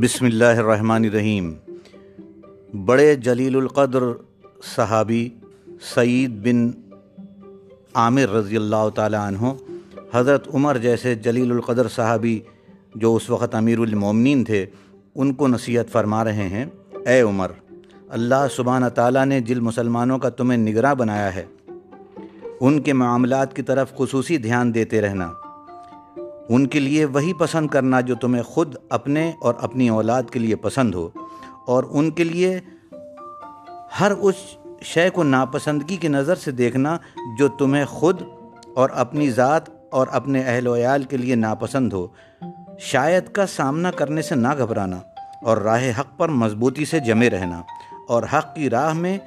بسم اللہ الرحمن الرحیم۔ بڑے جلیل القدر صحابی سعید بن عامر رضی اللہ تعالیٰ عنہ، حضرت عمر جیسے جلیل القدر صحابی جو اس وقت امیر المومنین تھے، ان کو نصیحت فرما رہے ہیں، اے عمر، اللہ سبحانہ تعالیٰ نے جل مسلمانوں کا تمہیں نگراں بنایا ہے۔ ان کے معاملات کی طرف خصوصی دھیان دیتے رہنا۔ ان کے لیے وہی پسند کرنا جو تمہیں خود اپنے اور اپنی اولاد کے لیے پسند ہو، اور ان کے لیے ہر اس شے کو ناپسندگی کی نظر سے دیکھنا جو تمہیں خود اور اپنی ذات اور اپنے اہل و عیال کے لیے ناپسند ہو۔ شاید کا سامنا کرنے سے نہ گھبرانا اور راہ حق پر مضبوطی سے جمے رہنا، اور حق کی راہ میں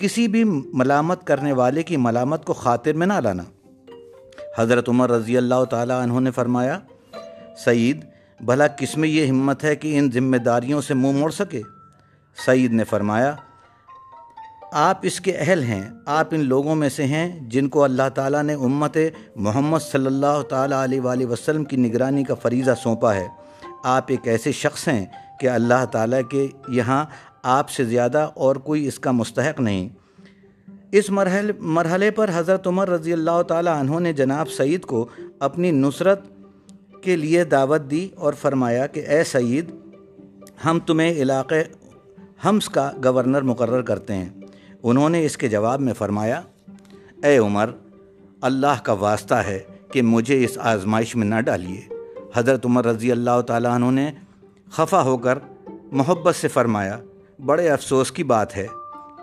کسی بھی ملامت کرنے والے کی ملامت کو خاطر میں نہ لانا۔ حضرت عمر رضی اللہ تعالیٰ عنہ نے فرمایا، سعید، بھلا کس میں یہ ہمت ہے کہ ان ذمہ داریوں سے منہ موڑ سکے؟ سعید نے فرمایا، آپ اس کے اہل ہیں، آپ ان لوگوں میں سے ہیں جن کو اللہ تعالیٰ نے امت محمد صلی اللہ تعالیٰ علیہ وآلہ وسلم کی نگرانی کا فریضہ سونپا ہے۔ آپ ایک ایسے شخص ہیں کہ اللہ تعالیٰ کے یہاں آپ سے زیادہ اور کوئی اس کا مستحق نہیں۔ اس مرحل، مرحلے پر حضرت عمر رضی اللہ تعالیٰ عنہ نے جناب سعید کو اپنی نصرت کے لیے دعوت دی اور فرمایا کہ اے سعید، ہم تمہیں علاقے ہمس کا گورنر مقرر کرتے ہیں۔ انہوں نے اس کے جواب میں فرمایا، اے عمر، اللہ کا واسطہ ہے کہ مجھے اس آزمائش میں نہ ڈالیے۔ حضرت عمر رضی اللہ تعالیٰ عنہ نے خفا ہو کر محبت سے فرمایا، بڑے افسوس کی بات ہے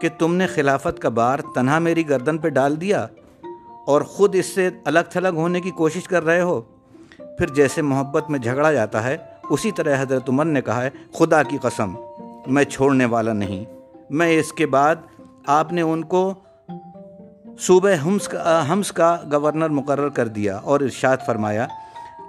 کہ تم نے خلافت کا بار تنہا میری گردن پہ ڈال دیا اور خود اس سے الگ تھلگ ہونے کی کوشش کر رہے ہو۔ پھر جیسے محبت میں جھگڑا جاتا ہے، اسی طرح حضرت عمر نے کہا ہے، خدا کی قسم، میں چھوڑنے والا نہیں۔ میں اس کے بعد آپ نے ان کو صوبہ ہمس کا ہمس کا گورنر مقرر کر دیا اور ارشاد فرمایا،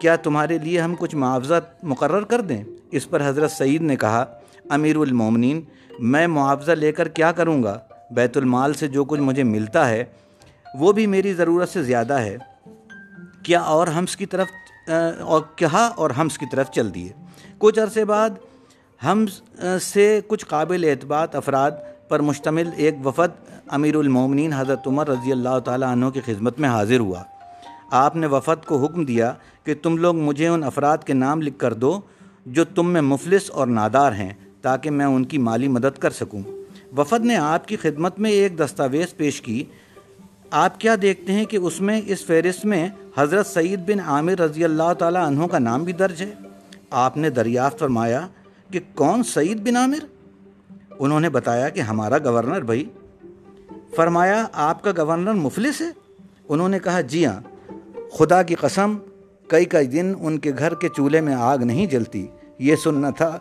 کیا تمہارے لیے ہم کچھ معاوضہ مقرر کر دیں؟ اس پر حضرت سعید نے کہا امیر المومنین میں معاوضہ لے کر کیا کروں گا؟ بیت المال سے جو کچھ مجھے ملتا ہے، وہ بھی میری ضرورت سے زیادہ ہے۔ کیا اور ہمس کی طرف اور کیا اور ہمس کی طرف چل دیے؟ کچھ عرصے بعد ہم سے کچھ قابل اعتبار افراد پر مشتمل ایک وفد امیر المومنین حضرت عمر رضی اللہ تعالیٰ عنہ کی خدمت میں حاضر ہوا۔ آپ نے وفد کو حکم دیا کہ تم لوگ مجھے ان افراد کے نام لکھ کر دو جو تم میں مفلس اور نادار ہیں۔ تاکہ میں ان کی مالی مدد کر سکوں۔ وفد نے آپ کی خدمت میں ایک دستاویز پیش کی۔ آپ کیا دیکھتے ہیں کہ اس میں اس فہرست میں حضرت سعید بن عامر رضی اللہ تعالیٰ عنہ کا نام بھی درج ہے؟ آپ نے دریافت فرمایا کہ کون سعید بن عامر؟ انہوں نے بتایا کہ ہمارا گورنر بھائی۔ فرمایا، آپ کا گورنر مفلس ہے؟ انہوں نے کہا جی ہاں۔ خدا کی قسم، کئی کئی دن ان کے گھر کے چولہے میں آگ نہیں جلتی۔ یہ سننا تھا۔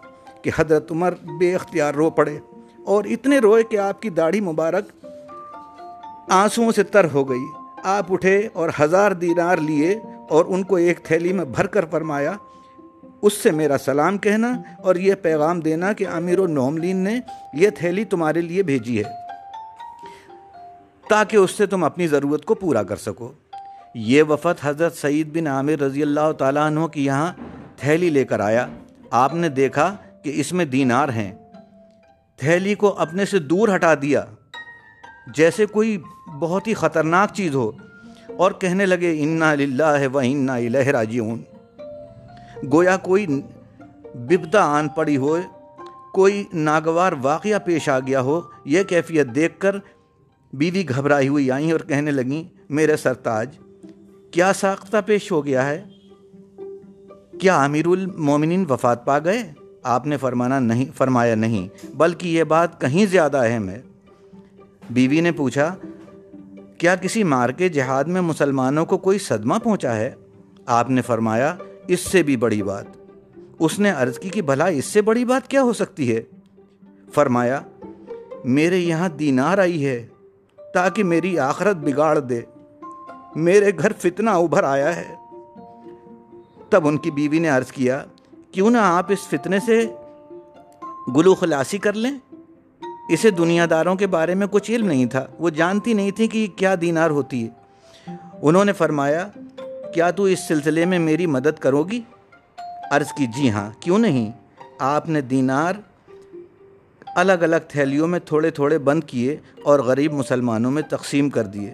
کہ حضرت عمر بے اختیار رو پڑے اور اتنے روئے کہ آپ کی داڑھی مبارک آنسوؤں سے تر ہو گئی۔ آپ اٹھے اور ہزار دینار لیے اور ان کو ایک تھیلی میں بھر کر فرمایا، اس سے میرا سلام کہنا اور یہ پیغام دینا کہ امیر النوملین نے یہ تھیلی تمہارے لیے بھیجی ہے۔ تاکہ اس سے تم اپنی ضرورت کو پورا کر سکو۔ یہ وفد حضرت سعید بن عامر رضی اللہ تعالیٰ عنہ کی یہاں تھیلی لے کر آیا۔ آپ نے دیکھا کہ اس میں دینار ہیں۔ تھیلی کو اپنے سے دور ہٹا دیا۔ جیسے کوئی بہت ہی خطرناک چیز ہو۔ اور کہنے لگے، انا للہ و انا الہ راجعون۔ گویا کوئی ببدا آن پڑی ہو، کوئی ناگوار واقعہ پیش آ گیا ہو، یہ کیفیت دیکھ کر بیوی گھبرائی ہوئی آئیں اور کہنے لگیں، میرے سرتاج، کیا ساختہ پیش ہو گیا ہے؟ کیا امیر المومنین وفات پا گئے؟ آپ نے فرمانا نہیں فرمایا نہیں، بلکہ یہ بات کہیں زیادہ اہم ہے۔ بیوی نے پوچھا، کیا کسی مار کے جہاد میں مسلمانوں کو کوئی صدمہ پہنچا ہے؟ آپ نے فرمایا، اس سے بھی بڑی بات۔ اس نے عرض کی کہ بھلا اس سے بڑی بات کیا ہو سکتی ہے؟ فرمایا، میرے یہاں دینار آئی ہے تاکہ میری آخرت بگاڑ دے۔ میرے گھر فتنہ ابھر آیا ہے۔ تب ان کی بیوی نے عرض کیا کیوں نہ آپ اس فتنے سے گلو خلاصی کر لیں؟ اسے دنیا داروں کے بارے میں کچھ علم نہیں تھا۔ وہ جانتی نہیں تھی کہ کیا دینار ہوتی ہے۔ انہوں نے فرمایا، کیا تو اس سلسلے میں میری مدد کرو گی؟ عرض کی جی ہاں۔ کیوں نہیں؟ آپ نے دینار الگ الگ تھیلیوں میں تھوڑے تھوڑے بند کیے اور غریب مسلمانوں میں تقسیم کر دیے۔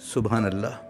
سبحان اللہ۔